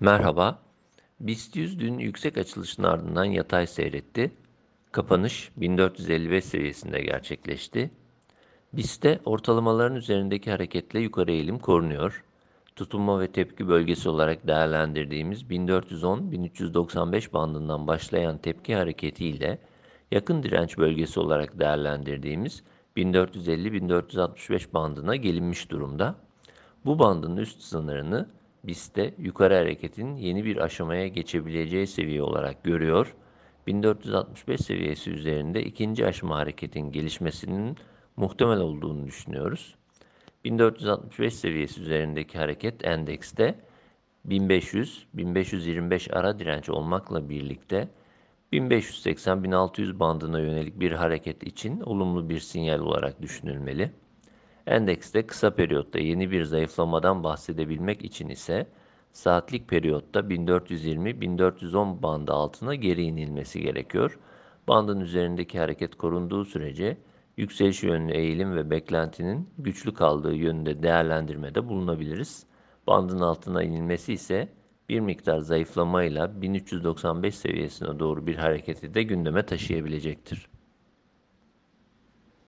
Merhaba. BIST 100 dün yüksek açılışın ardından yatay seyretti. Kapanış 1455 seviyesinde gerçekleşti. BIST'te ortalamaların üzerindeki hareketle yukarı eğilim korunuyor. Tutunma ve tepki bölgesi olarak değerlendirdiğimiz 1410-1395 bandından başlayan tepki hareketiyle yakın direnç bölgesi olarak değerlendirdiğimiz 1450-1465 bandına gelinmiş durumda. Bu bandın üst sınırını BIST'te yukarı hareketin yeni bir aşamaya geçebileceği seviye olarak görüyor. 1465 seviyesi üzerinde ikinci aşama hareketin gelişmesinin muhtemel olduğunu düşünüyoruz. 1465 seviyesi üzerindeki hareket endekste 1500-1525 ara direnç olmakla birlikte 1580-1600 bandına yönelik bir hareket için olumlu bir sinyal olarak düşünülmeli. Endekste kısa periyotta yeni bir zayıflamadan bahsedebilmek için ise saatlik periyotta 1420-1410 bandı altına geri inilmesi gerekiyor. Bandın üzerindeki hareket korunduğu sürece yükseliş yönlü eğilim ve beklentinin güçlü kaldığı yönünde değerlendirmede bulunabiliriz. Bandın altına inilmesi ise bir miktar zayıflamayla 1395 seviyesine doğru bir hareketi de gündeme taşıyabilecektir.